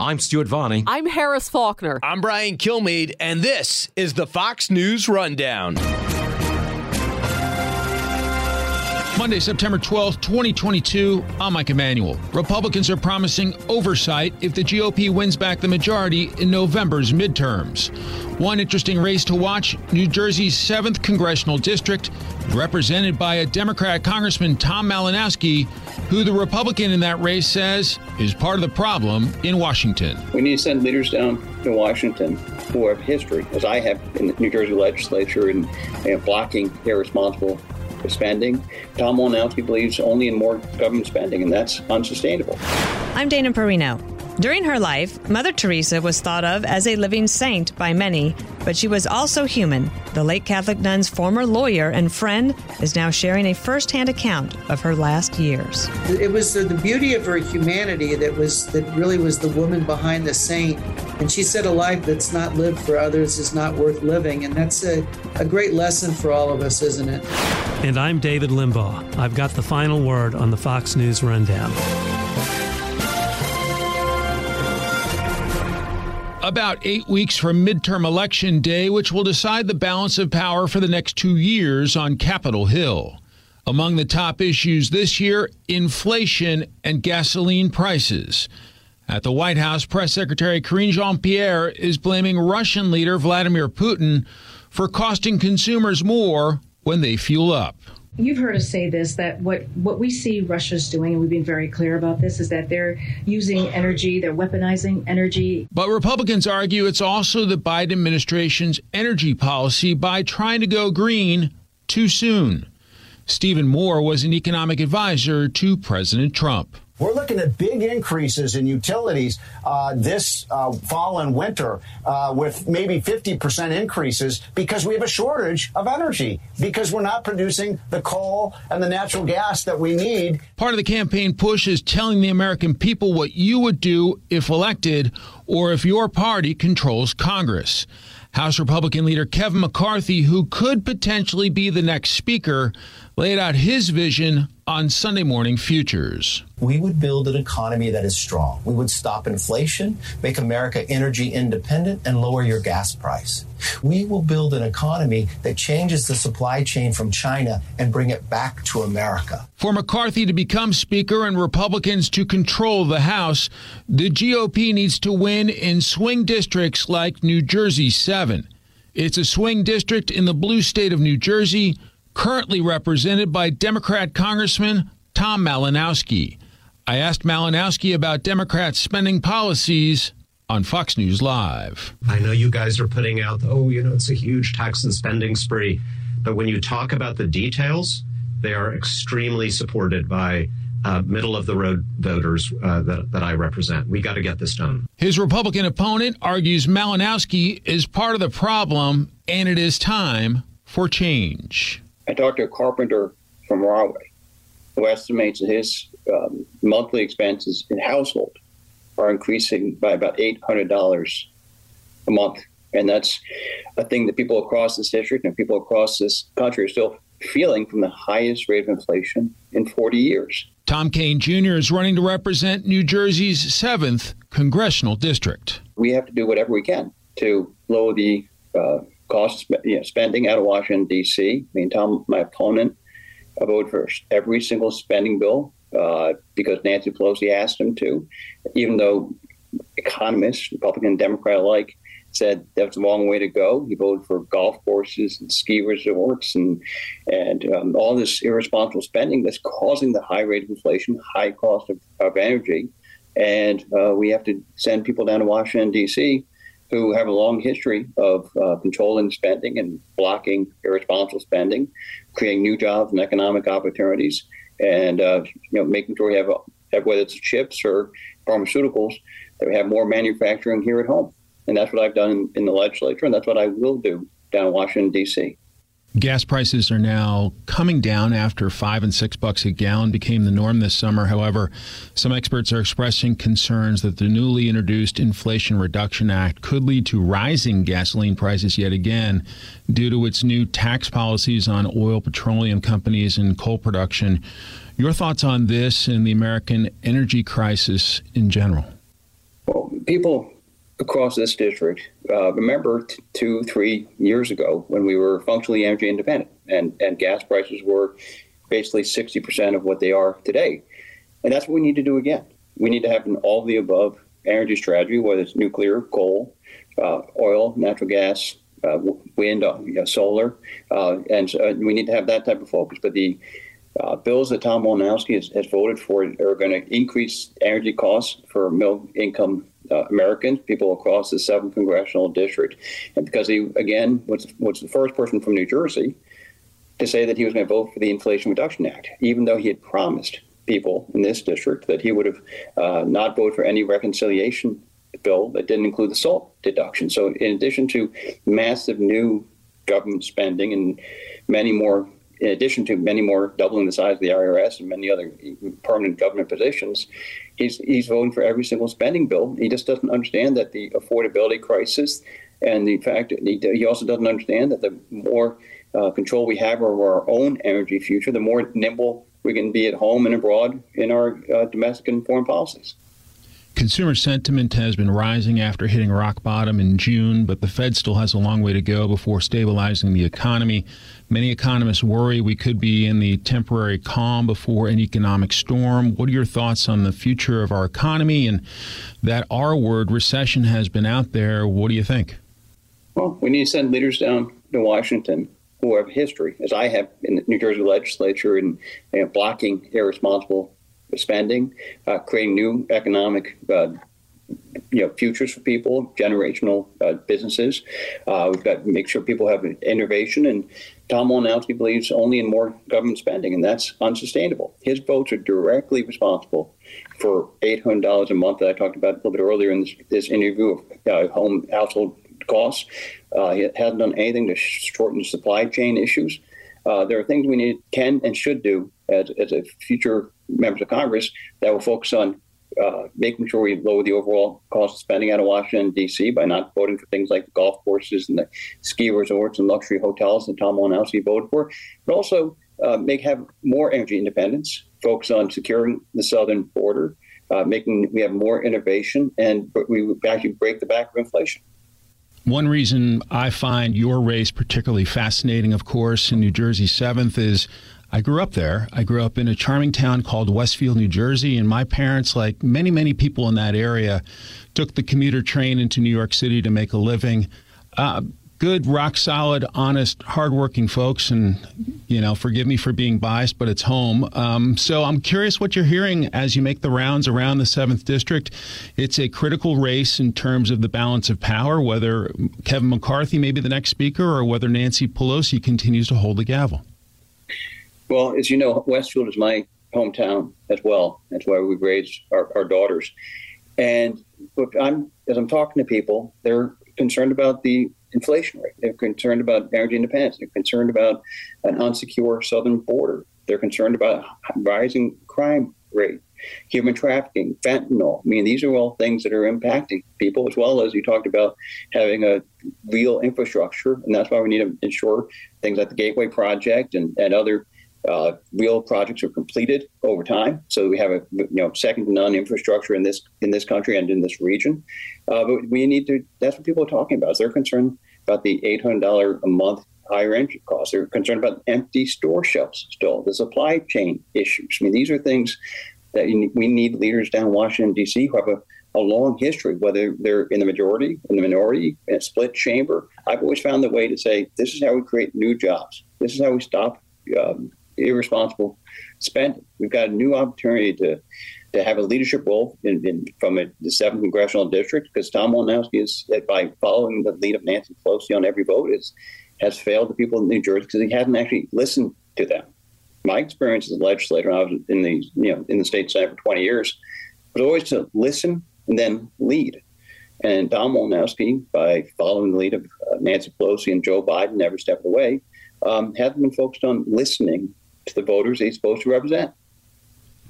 I'm Stuart Varney. I'm Harris Faulkner. I'm Brian Kilmeade, and this is the Fox News Rundown. Monday, September 12th, 2022. I'm Mike Emanuel. Republicans are promising oversight if the GOP wins back the majority in November's midterms. One interesting race to watch New Jersey's 7th congressional district, represented by a Democrat Congressman Tom Malinowski, who the Republican in that race says is part of the problem in Washington. We need to send leaders down to Washington who have history, as I have in the New Jersey legislature, in, in blocking irresponsible spending. Tom Malinowski believes only in more government spending, and that's unsustainable. I'm Dana Perino. During her life, Mother Teresa was thought of as a living saint by many, but she was also human. The late Catholic nun's former lawyer and friend is now sharing a firsthand account of her last years. It was the beauty of her humanity that was that really was the woman behind the saint. And she said a life that's not lived for others is not worth living. And that's a, a great lesson for all of us, isn't it? And I'm David Limbaugh. I've got the final word on the Fox News Rundown. About eight weeks from midterm election day, which will decide the balance of power for the next two years on Capitol Hill. Among the top issues this year, inflation and gasoline prices. At the White House, Press Secretary Karine Jean Pierre is blaming Russian leader Vladimir Putin for costing consumers more when they fuel up. You've heard us say this that what, what we see Russia's doing, and we've been very clear about this, is that they're using energy, they're weaponizing energy. But Republicans argue it's also the Biden administration's energy policy by trying to go green too soon. Stephen Moore was an economic advisor to President Trump. We're looking at big increases in utilities uh, this uh, fall and winter uh, with maybe 50% increases because we have a shortage of energy because we're not producing the coal and the natural gas that we need. Part of the campaign push is telling the American people what you would do if elected or if your party controls Congress. House Republican leader Kevin McCarthy, who could potentially be the next speaker, laid out his vision on Sunday Morning Futures. We would build an economy that is strong. We would stop inflation, make America energy independent, and lower your gas price. We will build an economy that changes the supply chain from China and bring it back to America. For McCarthy to become Speaker and Republicans to control the House, the GOP needs to win in swing districts like New Jersey 7. It's a swing district in the blue state of New Jersey currently represented by Democrat Congressman Tom Malinowski. I asked Malinowski about Democrats' spending policies on Fox News Live. I know you guys are putting out, oh, you know, it's a huge tax and spending spree. But when you talk about the details, they are extremely supported by uh, middle of the road voters uh, that, that I represent. We got to get this done. His Republican opponent argues Malinowski is part of the problem and it is time for change. I talked to a carpenter from Rahway who estimates that his um, monthly expenses in household are increasing by about $800 a month. And that's a thing that people across this district and people across this country are still feeling from the highest rate of inflation in 40 years. Tom Kean Jr. is running to represent New Jersey's 7th congressional district. We have to do whatever we can to lower the uh, cost you know, spending out of Washington, D.C. I mean, Tom, my opponent, I voted for every single spending bill uh, because Nancy Pelosi asked him to, even though economists, Republican and Democrat alike, said that's the wrong way to go. He voted for golf courses and ski resorts and and um, all this irresponsible spending that's causing the high rate of inflation, high cost of, of energy, and uh, we have to send people down to Washington D.C who have a long history of uh, controlling spending and blocking irresponsible spending, creating new jobs and economic opportunities, and uh, you know making sure we have, have whether it's chips or pharmaceuticals that we have more manufacturing here at home. And that's what I've done in, in the legislature, and that's what I will do down in Washington D.C. Gas prices are now coming down after five and six bucks a gallon became the norm this summer. However, some experts are expressing concerns that the newly introduced Inflation Reduction Act could lead to rising gasoline prices yet again due to its new tax policies on oil, petroleum companies, and coal production. Your thoughts on this and the American energy crisis in general? Well, people across this district uh, remember t- two, three years ago when we were functionally energy independent and, and gas prices were basically 60% of what they are today. And that's what we need to do again. We need to have an all the above energy strategy, whether it's nuclear, coal, uh, oil, natural gas, uh, wind, uh, you know, solar, uh, and uh, we need to have that type of focus. But the uh, bills that Tom Malinowski has, has voted for are going to increase energy costs for middle income uh, Americans, people across the seventh congressional district, and because he again was was the first person from New Jersey to say that he was going to vote for the Inflation Reduction Act, even though he had promised people in this district that he would have uh, not voted for any reconciliation bill that didn't include the SALT deduction. So, in addition to massive new government spending and many more in addition to many more doubling the size of the IRS and many other permanent government positions, he's he's voting for every single spending bill. He just doesn't understand that the affordability crisis and the fact he, he also doesn't understand that the more uh, control we have over our own energy future, the more nimble we can be at home and abroad in our uh, domestic and foreign policies. Consumer sentiment has been rising after hitting rock bottom in June, but the Fed still has a long way to go before stabilizing the economy. Many economists worry we could be in the temporary calm before an economic storm. What are your thoughts on the future of our economy and that R word recession has been out there? What do you think? Well, we need to send leaders down to Washington who have history, as I have in the New Jersey legislature, in you know, blocking irresponsible spending, uh, creating new economic uh, you know futures for people, generational uh, businesses. Uh, we've got to make sure people have innovation. And Tom Malinowski believes only in more government spending, and that's unsustainable. His votes are directly responsible for $800 a month that I talked about a little bit earlier in this, this interview of uh, home household costs. Uh, he hasn't done anything to shorten supply chain issues. Uh, there are things we need, can, and should do as, as a future members of Congress that will focus on uh, making sure we lower the overall cost of spending out of Washington, D.C. by not voting for things like the golf courses and the ski resorts and luxury hotels that Tom Malinowski voted for, but also uh, make have more energy independence, focus on securing the southern border, uh, making we have more innovation, and we actually break the back of inflation. One reason I find your race particularly fascinating, of course, in New Jersey 7th is I grew up there. I grew up in a charming town called Westfield, New Jersey, and my parents, like many, many people in that area, took the commuter train into New York City to make a living. Uh, good, rock solid, honest, hardworking folks, and you know, forgive me for being biased, but it's home. Um, so I'm curious what you're hearing as you make the rounds around the seventh district. It's a critical race in terms of the balance of power, whether Kevin McCarthy may be the next speaker or whether Nancy Pelosi continues to hold the gavel. Well, as you know, Westfield is my hometown as well. That's where we raised our, our daughters. And I'm as I'm talking to people, they're concerned about the inflation rate. They're concerned about energy independence. They're concerned about an unsecure southern border. They're concerned about rising crime rate, human trafficking, fentanyl. I mean, these are all things that are impacting people, as well as you talked about having a real infrastructure. And that's why we need to ensure things like the Gateway Project and, and other uh, real projects are completed over time, so we have a you know second to none infrastructure in this in this country and in this region. Uh, but we need to. That's what people are talking about. They're concerned about the eight hundred dollar a month higher energy costs. They're concerned about empty store shelves still, the supply chain issues. I mean, these are things that we need leaders down in Washington D.C. who have a a long history, whether they're in the majority, in the minority, in a split chamber. I've always found the way to say this is how we create new jobs. This is how we stop um, irresponsible spending. We've got a new opportunity to to have a leadership role in, in from a, the seventh congressional district because Tom Malinowski is by following the lead of Nancy Pelosi on every vote is has failed the people in New Jersey because he hasn't actually listened to them. My experience as a legislator, I was in the you know in the state senate for 20 years, was always to listen and then lead. And Tom Malinowski, by following the lead of uh, Nancy Pelosi and Joe Biden every step of the way, um, hasn't been focused on listening to the voters he's supposed to represent.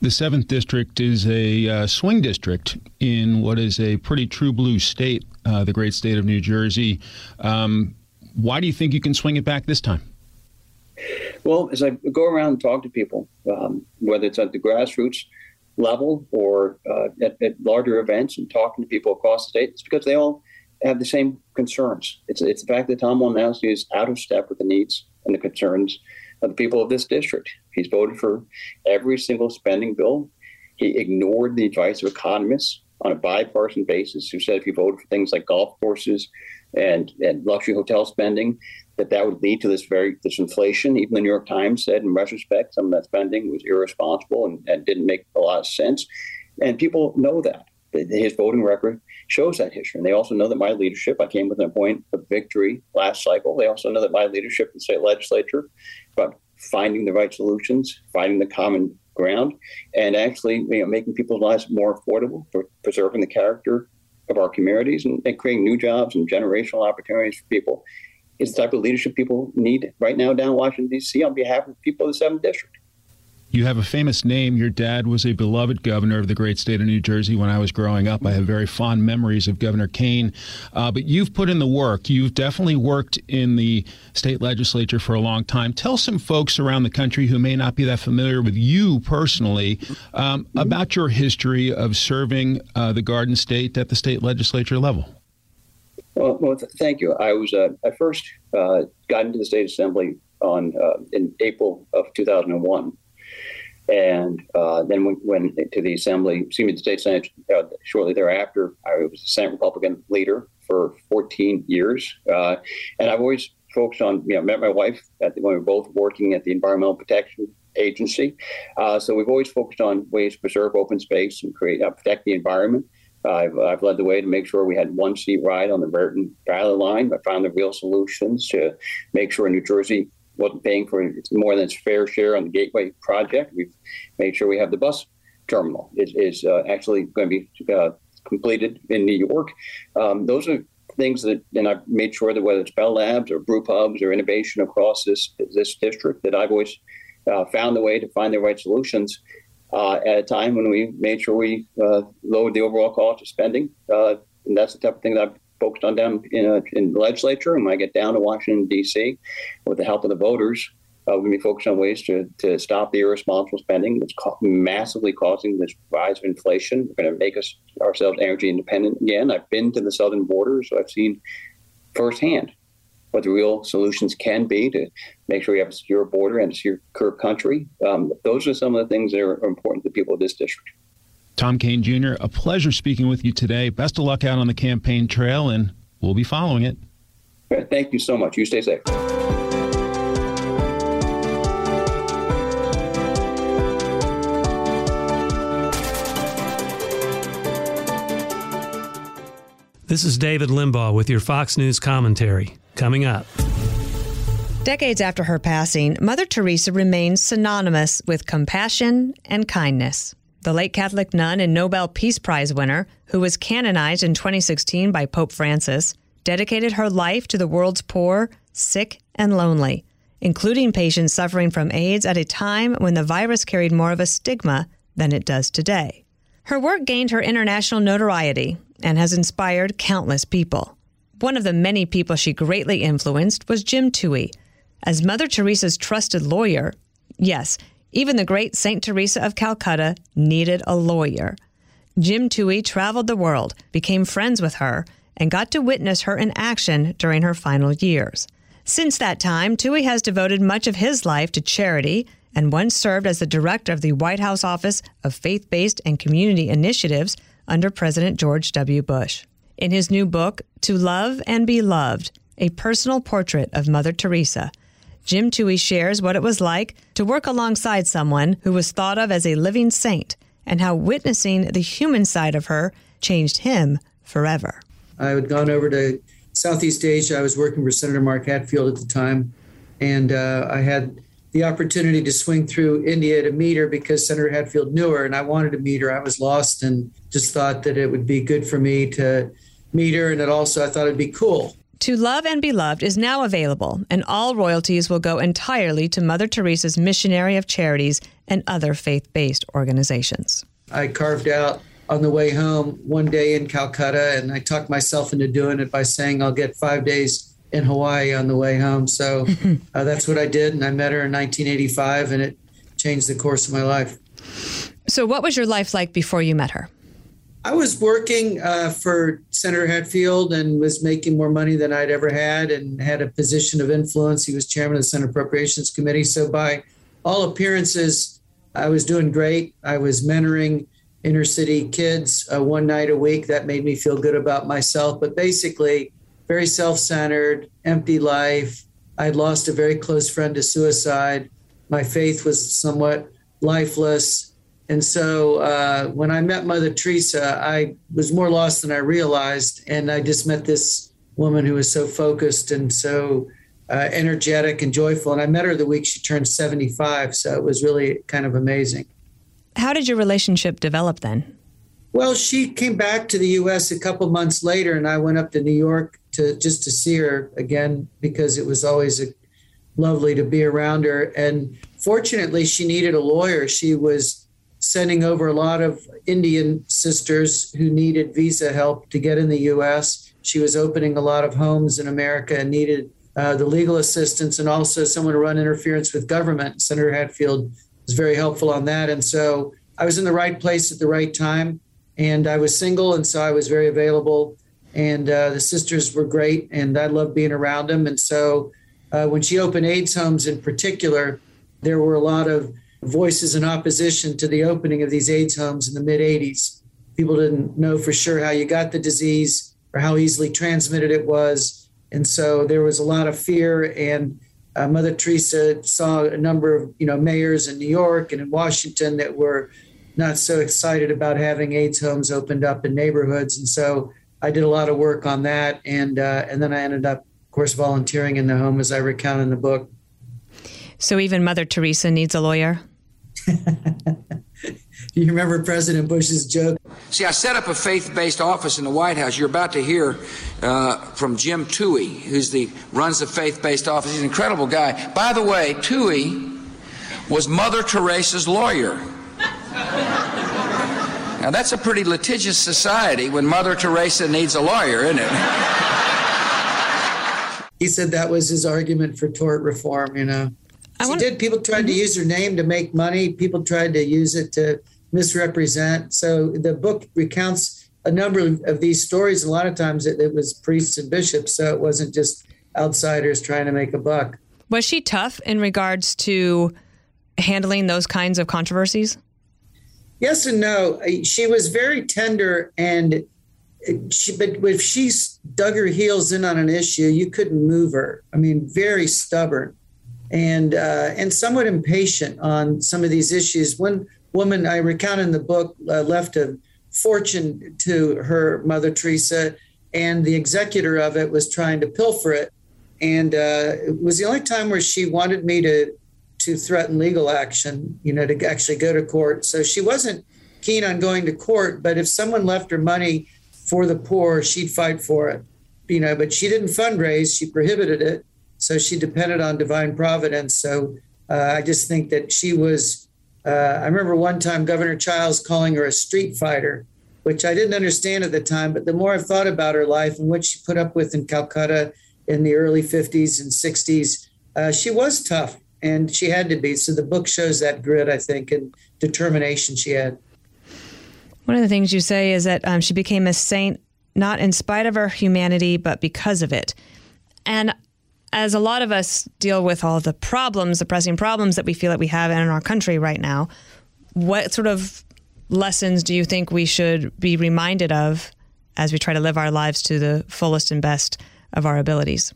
The seventh district is a uh, swing district in what is a pretty true blue state, uh, the great state of New Jersey. Um, why do you think you can swing it back this time? Well, as I go around and talk to people, um, whether it's at the grassroots level or uh, at, at, larger events and talking to people across the state, it's because they all have the same concerns. It's, it's the fact that Tom Malinowski is out of step with the needs and the concerns of the people of this district. He's voted for every single spending bill. He ignored the advice of economists on a bipartisan basis who said if you voted for things like golf courses and, and luxury hotel spending, that that would lead to this very this inflation. Even the New York Times said, in retrospect, some of that spending was irresponsible and, and didn't make a lot of sense. And people know that. His voting record shows that history. And they also know that my leadership, I came with a point of victory last cycle. They also know that my leadership in the state legislature, about finding the right solutions, finding the common ground, and actually you know, making people's lives more affordable, for preserving the character of our communities and, and creating new jobs and generational opportunities for people is the type of leadership people need right now down in Washington, D.C. on behalf of people of the 7th District. You have a famous name. Your dad was a beloved governor of the great state of New Jersey when I was growing up. I have very fond memories of Governor Kean. Uh, but you've put in the work. You've definitely worked in the state legislature for a long time. Tell some folks around the country who may not be that familiar with you personally um, about your history of serving uh, the Garden State at the state legislature level. Well, well th- thank you. I was uh, I first uh, got into the state assembly on uh, in April of 2001, and uh, then went, to the assembly. Excuse me, the state senate uh, shortly thereafter. I was a Senate Republican leader for 14 years, uh, and I've always focused on. You know, met my wife at the, when we were both working at the Environmental Protection Agency. so we've always focused on ways to preserve open space and create protect the environment. I've, I've led the way to make sure we had one seat ride on the Raritan Valley line. I found the real solutions to make sure New Jersey wasn't paying for more than its fair share on the Gateway project. We've made sure we have the bus terminal is, is uh, actually going to be uh, completed in New York. Um, those are things that, and I've made sure that whether it's Bell Labs or brew pubs or innovation across this this district, that I've always uh, found the way to find the right solutions uh, at a time when we made sure we uh, lowered the overall cost of spending. Uh, and that's the type of thing that I've focused on down in, uh, in the legislature. And when I get down to Washington, D.C., with the help of the voters, uh, we're going to be focused on ways to, to stop the irresponsible spending that's massively causing this rise of inflation. We're going to make us ourselves energy independent again. I've been to the southern border, so I've seen firsthand what the real solutions can be to make sure we have a secure border and a secure country. Um, those are some of the things that are important to the people of this district. Tom Kean Jr., a pleasure speaking with you today. Best of luck out on the campaign trail, and we'll be following it. Thank you so much. You stay safe. This is David Limbaugh with your Fox News commentary. Coming up. Decades after her passing, Mother Teresa remains synonymous with compassion and kindness. The late Catholic nun and Nobel Peace Prize winner, who was canonized in 2016 by Pope Francis, dedicated her life to the world's poor, sick, and lonely, including patients suffering from AIDS at a time when the virus carried more of a stigma than it does today. Her work gained her international notoriety and has inspired countless people. One of the many people she greatly influenced was Jim Towey. As Mother Teresa's trusted lawyer, yes, even the great St. Teresa of Calcutta needed a lawyer. Jim Towey traveled the world, became friends with her, and got to witness her in action during her final years. Since that time, Towey has devoted much of his life to charity and once served as the director of the White House Office of Faith Based and Community Initiatives under President George W. Bush in his new book, To Love and Be Loved A Personal Portrait of Mother Teresa. Jim Towey shares what it was like to work alongside someone who was thought of as a living saint and how witnessing the human side of her changed him forever. I had gone over to Southeast Asia. I was working for Senator Mark Hatfield at the time, and uh, I had the opportunity to swing through India to meet her because Senator Hatfield knew her, and I wanted to meet her. I was lost and just thought that it would be good for me to meet her, and it also I thought it'd be cool. To Love and Be Loved is now available, and all royalties will go entirely to Mother Teresa's Missionary of Charities and other faith based organizations. I carved out on the way home one day in Calcutta, and I talked myself into doing it by saying I'll get five days in Hawaii on the way home. So uh, that's what I did, and I met her in 1985, and it changed the course of my life. So, what was your life like before you met her? I was working uh, for Senator Hatfield and was making more money than I'd ever had and had a position of influence. He was chairman of the Senate Appropriations Committee. So, by all appearances, I was doing great. I was mentoring inner city kids uh, one night a week. That made me feel good about myself. But basically, very self centered, empty life. I'd lost a very close friend to suicide. My faith was somewhat lifeless and so uh, when I met Mother Teresa, I was more lost than I realized. And I just met this woman who was so focused and so uh, energetic and joyful. And I met her the week she turned 75. So it was really kind of amazing. How did your relationship develop then? Well, she came back to the U.S. a couple months later, and I went up to New York to just to see her again because it was always a, lovely to be around her. And fortunately, she needed a lawyer. She was sending over a lot of Indian sisters who needed visa help to get in the U.S. She was opening a lot of homes in America and needed uh, the legal assistance and also someone to run interference with government. Senator Hatfield was very helpful on that. And so I was in the right place at the right time. And I was single, and so I was very available. And uh, the sisters were great, and I loved being around them. And so uh, when she opened AIDS homes in particular, there were a lot of voices in opposition to the opening of these AIDS homes in the mid 80s. People didn't know for sure how you got the disease or how easily transmitted it was. And so there was a lot of fear. And uh, Mother Teresa saw a number of you know mayors in New York and in Washington that were not so excited about having AIDS homes opened up in neighborhoods. And so I did a lot of work on that. And, uh, and then I ended up, of course, volunteering in the home as I recount in the book. So even Mother Teresa needs a lawyer? you remember President Bush's joke? See, I set up a faith based office in the White House. You're about to hear uh, from Jim Towey, who's the runs the faith based office. He's an incredible guy. By the way, Towey was Mother Teresa's lawyer. Now, that's a pretty litigious society when Mother Teresa needs a lawyer, isn't it? he said that was his argument for tort reform, you know. I she did. People tried to mm-hmm. use her name to make money. People tried to use it to misrepresent. So the book recounts a number of these stories. A lot of times it, it was priests and bishops, so it wasn't just outsiders trying to make a buck. Was she tough in regards to handling those kinds of controversies? Yes and no. She was very tender, and she, but if she dug her heels in on an issue, you couldn't move her. I mean, very stubborn and uh, and somewhat impatient on some of these issues. One woman I recount in the book uh, left a fortune to her mother Teresa, and the executor of it was trying to pilfer it. And uh, it was the only time where she wanted me to to threaten legal action, you know, to actually go to court. So she wasn't keen on going to court, but if someone left her money for the poor, she'd fight for it, you know. But she didn't fundraise; she prohibited it so she depended on divine providence. So uh, I just think that she was. Uh, I remember one time Governor Chiles calling her a street fighter, which I didn't understand at the time. But the more I've thought about her life and what she put up with in Calcutta in the early 50s and 60s, uh, she was tough and she had to be. So the book shows that grit, I think, and determination she had. One of the things you say is that um, she became a saint not in spite of her humanity, but because of it. And as a lot of us deal with all the problems, the pressing problems that we feel that we have in our country right now, what sort of lessons do you think we should be reminded of as we try to live our lives to the fullest and best of our abilities?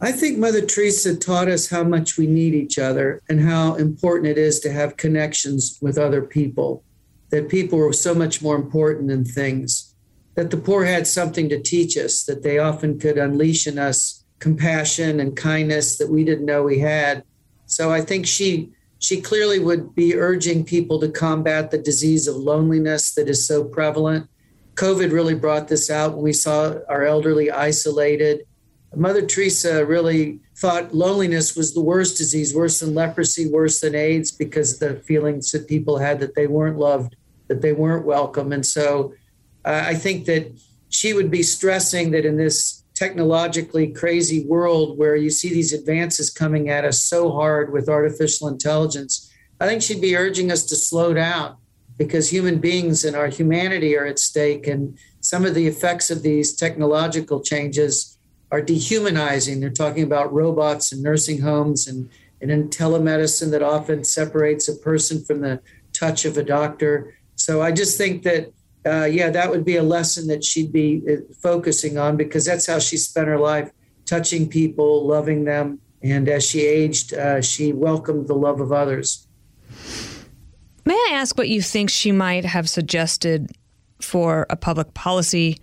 I think Mother Teresa taught us how much we need each other and how important it is to have connections with other people, that people are so much more important than things, that the poor had something to teach us, that they often could unleash in us compassion and kindness that we didn't know we had. So I think she she clearly would be urging people to combat the disease of loneliness that is so prevalent. COVID really brought this out when we saw our elderly isolated. Mother Teresa really thought loneliness was the worst disease, worse than leprosy, worse than AIDS, because the feelings that people had that they weren't loved, that they weren't welcome. And so uh, I think that she would be stressing that in this technologically crazy world where you see these advances coming at us so hard with artificial intelligence, I think she'd be urging us to slow down because human beings and our humanity are at stake. And some of the effects of these technological changes are dehumanizing. They're talking about robots and nursing homes and, and in telemedicine that often separates a person from the touch of a doctor. So I just think that, uh, yeah, that would be a lesson that she'd be uh, focusing on because that's how she spent her life touching people, loving them. And as she aged, uh, she welcomed the love of others. May I ask what you think she might have suggested for a public policy,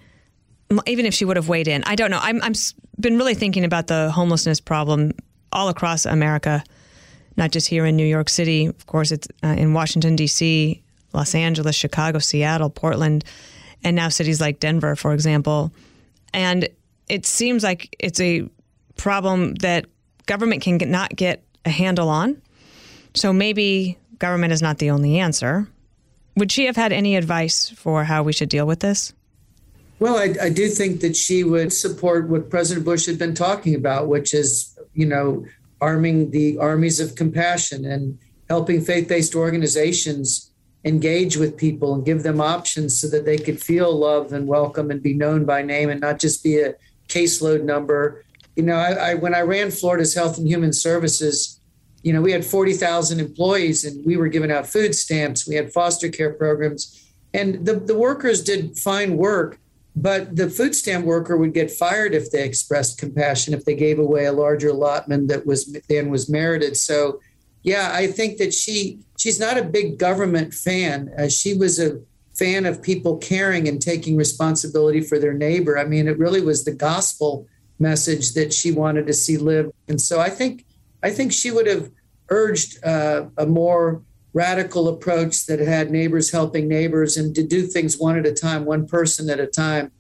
even if she would have weighed in? I don't know. I'm, I'm been really thinking about the homelessness problem all across America, not just here in New York City. Of course, it's uh, in Washington D.C., Los Angeles, Chicago, Seattle, Portland, and now cities like Denver, for example. And it seems like it's a problem that government can not get a handle on. So maybe government is not the only answer. Would she have had any advice for how we should deal with this? Well, I, I, do think that she would support what President Bush had been talking about, which is, you know, arming the armies of compassion and helping faith based organizations engage with people and give them options so that they could feel loved and welcome and be known by name and not just be a caseload number. You know, I, I when I ran Florida's Health and Human Services, you know, we had 40,000 employees and we were giving out food stamps. We had foster care programs. And the, the workers did fine work, but the food stamp worker would get fired if they expressed compassion, if they gave away a larger allotment that was then was merited. So, yeah, I think that she she's not a big government fan. Uh, she was a fan of people caring and taking responsibility for their neighbor. I mean, it really was the gospel message that she wanted to see live. And so I think I think she would have urged uh, a more radical approach that had neighbors helping neighbors and to do things one at a time, one person at a time.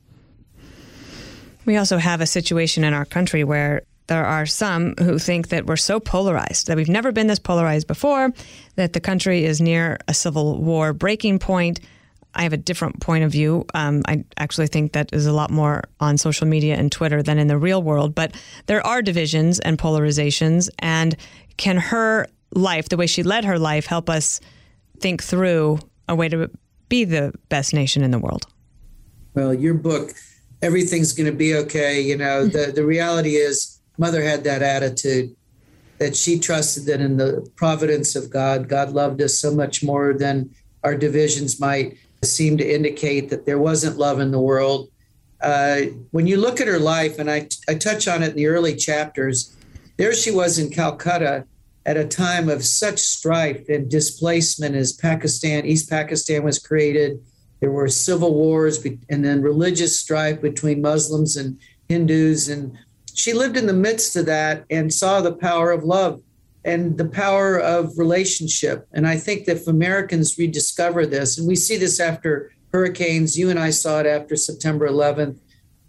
We also have a situation in our country where there are some who think that we're so polarized, that we've never been this polarized before, that the country is near a civil war breaking point. I have a different point of view. Um, I actually think that is a lot more on social media and Twitter than in the real world. But there are divisions and polarizations. And can her life, the way she led her life, help us think through a way to be the best nation in the world? Well, your book, everything's going to be okay. You know, the, the reality is, Mother had that attitude that she trusted that in the providence of God, God loved us so much more than our divisions might seem to indicate that there wasn't love in the world. Uh, when you look at her life, and I, I touch on it in the early chapters, there she was in Calcutta at a time of such strife and displacement as Pakistan, East Pakistan was created. There were civil wars and then religious strife between Muslims and Hindus. And she lived in the midst of that and saw the power of love and the power of relationship. And I think that if Americans rediscover this, and we see this after hurricanes, you and I saw it after September 11th,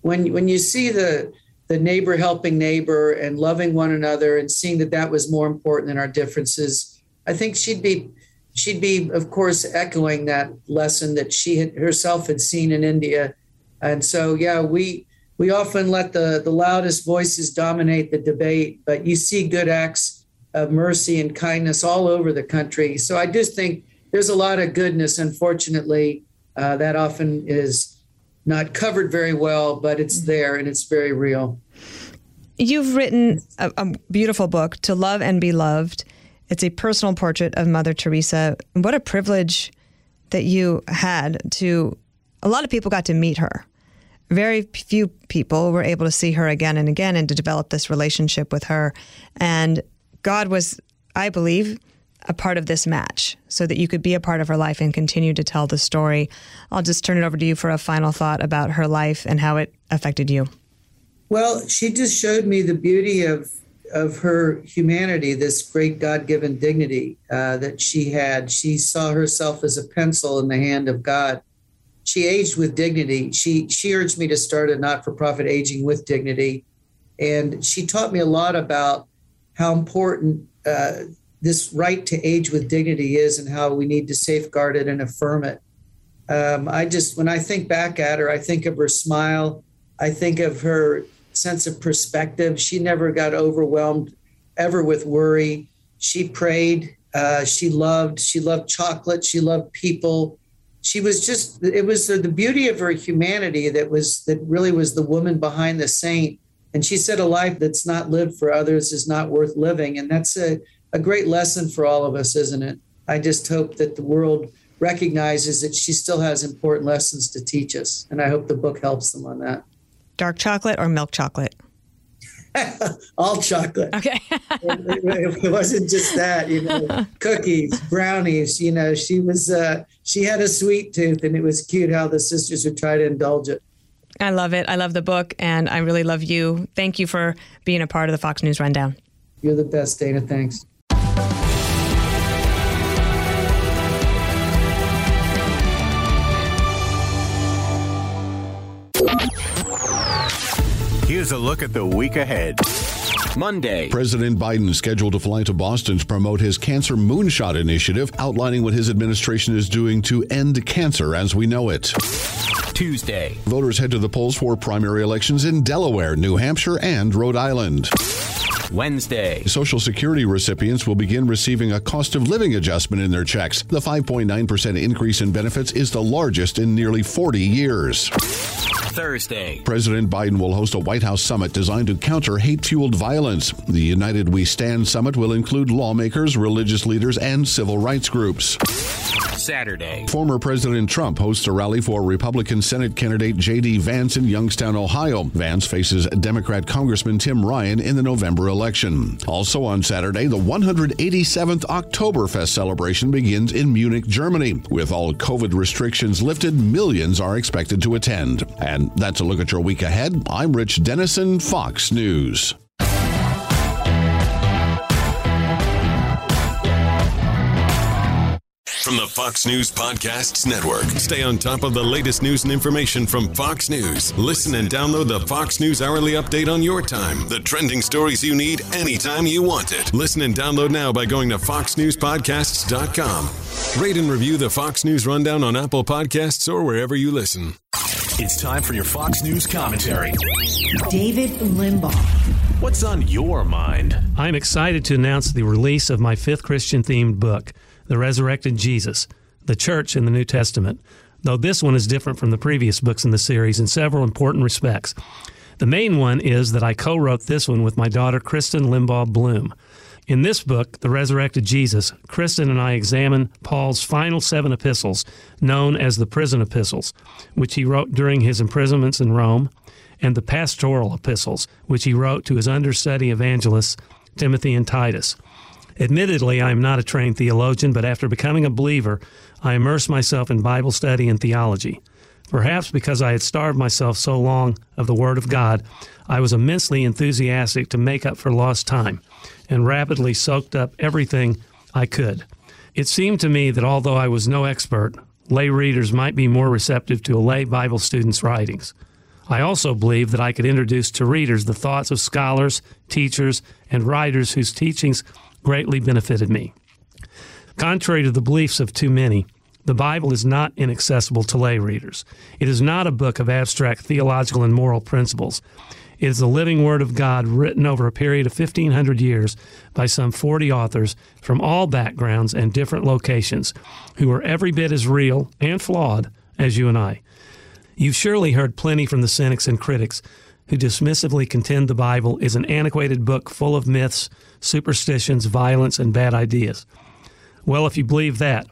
when when you see the the neighbor helping neighbor and loving one another and seeing that that was more important than our differences, I think she'd be she'd be of course echoing that lesson that she had, herself had seen in India. And so yeah, we we often let the the loudest voices dominate the debate, but you see good acts of mercy and kindness all over the country. So I just think there's a lot of goodness. Unfortunately, uh, that often is not covered very well, but it's there and it's very real. You've written a, a beautiful book, To Love and Be Loved. It's a personal portrait of Mother Teresa. What a privilege that you had to, a lot of people got to meet her. Very few people were able to see her again and again and to develop this relationship with her. And God was, I believe, a part of this match so that you could be a part of her life and continue to tell the story. I'll just turn it over to you for a final thought about her life and how it affected you. Well, she just showed me the beauty of of her humanity, this great God given dignity uh, that she had. She saw herself as a pencil in the hand of God. She aged with dignity. She she urged me to start a not for profit aging with dignity, and she taught me a lot about how important uh, this right to age with dignity is and how we need to safeguard it and affirm it. Um, I just, when I think back at her, I think of her smile. I think of her sense of perspective. She never got overwhelmed ever with worry. She prayed. Uh, she loved she loved chocolate. She loved people. She was just it was the, the beauty of her humanity that was that really was the woman behind the saint. And she said a life that's not lived for others is not worth living. And that's a, a great lesson for all of us, isn't it? I just hope that the world recognizes that she still has important lessons to teach us. And I hope the book helps them on that. Dark chocolate or milk chocolate? All chocolate. Okay. it, it, wasn't just that, you know, cookies, brownies, you know, she was, uh, she had a sweet tooth and it was cute how the sisters would try to indulge it. I love it. I love the book and I really love you. Thank you for being a part of the Fox News Rundown. You're the best, Dana. Thanks. Here's a look at the week ahead. Monday. President Biden scheduled to fly to Boston to promote his Cancer Moonshot initiative, outlining what his administration is doing to end cancer as we know it. Tuesday. Voters head to the polls for primary elections in Delaware, New Hampshire, and Rhode Island. Wednesday. Social Security recipients will begin receiving a cost of living adjustment in their checks. The 5.9% increase in benefits is the largest in nearly 40 years. Thursday. President Biden will host a White House summit designed to counter hate fueled violence. The United We Stand summit will include lawmakers, religious leaders, and civil rights groups. Saturday. Former President Trump hosts a rally for Republican Senate candidate J.D. Vance in Youngstown, Ohio. Vance faces Democrat Congressman Tim Ryan in the November election. Also on Saturday, the 187th Oktoberfest celebration begins in Munich, Germany. With all COVID restrictions lifted, millions are expected to attend. And that's a look at your week ahead. I'm Rich Dennison, Fox News. From the Fox News Podcasts Network. Stay on top of the latest news and information from Fox News. Listen and download the Fox News Hourly Update on your time. The trending stories you need anytime you want it. Listen and download now by going to foxnewspodcasts.com. Rate and review the Fox News Rundown on Apple Podcasts or wherever you listen. It's time for your Fox News commentary. David Limbaugh. What's on your mind? I'm excited to announce the release of my fifth Christian themed book the resurrected Jesus, the church in the New Testament, though this one is different from the previous books in the series in several important respects. The main one is that I co wrote this one with my daughter, Christen Limbaugh Bloom. In this book, The Resurrected Jesus, Christen and I examine Paul's final seven epistles, known as the prison epistles, which he wrote during his imprisonments in Rome, and the pastoral epistles, which he wrote to his understudy evangelists, Timothy and Titus. Admittedly, I am not a trained theologian, but after becoming a believer, I immersed myself in Bible study and theology. Perhaps because I had starved myself so long of the Word of God, I was immensely enthusiastic to make up for lost time and rapidly soaked up everything I could. It seemed to me that although I was no expert, lay readers might be more receptive to a lay Bible student's writings. I also believed that I could introduce to readers the thoughts of scholars, teachers, and writers whose teachings greatly benefited me. Contrary to the beliefs of too many, the Bible is not inaccessible to lay readers. It is not a book of abstract theological and moral principles. It is the living Word of God written over a period of 1,500 years by some 40 authors from all backgrounds and different locations who are every bit as real and flawed as you and I. You've surely heard plenty from the cynics and critics who dismissively contend the Bible is an antiquated book full of myths, superstitions, violence, and bad ideas. Well, if you believe that,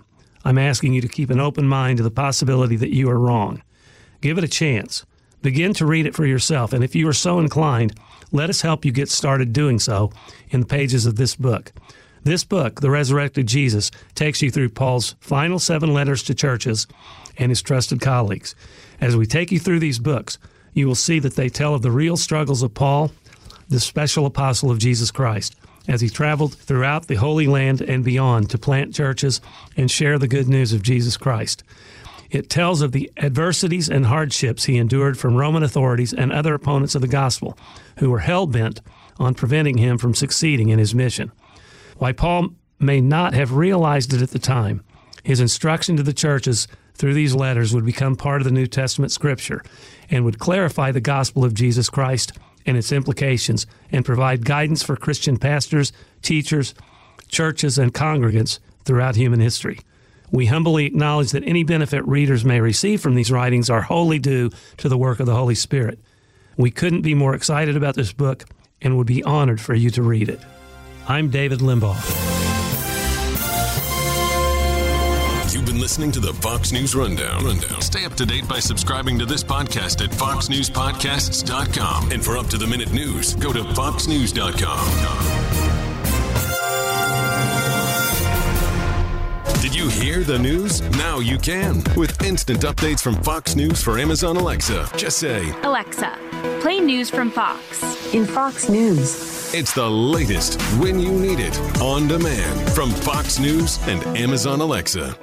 I'm asking you to keep an open mind to the possibility that you are wrong. Give it a chance. Begin to read it for yourself, and if you are so inclined, let us help you get started doing so in the pages of this book. This book, The Resurrected Jesus, takes you through Paul's final seven letters to churches and his trusted colleagues. As we take you through these books, you will see that they tell of the real struggles of Paul, the special apostle of Jesus Christ, as he traveled throughout the Holy Land and beyond to plant churches and share the good news of Jesus Christ. It tells of the adversities and hardships he endured from Roman authorities and other opponents of the gospel who were hell bent on preventing him from succeeding in his mission. Why Paul may not have realized it at the time, his instruction to the churches through these letters would become part of the New Testament scripture and would clarify the gospel of Jesus Christ and its implications and provide guidance for Christian pastors, teachers, churches, and congregants throughout human history. We humbly acknowledge that any benefit readers may receive from these writings are wholly due to the work of the Holy Spirit. We couldn't be more excited about this book and would be honored for you to read it. I'm David Limbaugh. Listening to the Fox News Rundown. Rundown. Stay up to date by subscribing to this podcast at foxnewspodcasts.com. And for up to the minute news, go to foxnews.com. Did you hear the news? Now you can. With instant updates from Fox News for Amazon Alexa. Just say, Alexa, play news from Fox. In Fox News. It's the latest when you need it on demand from Fox News and Amazon Alexa.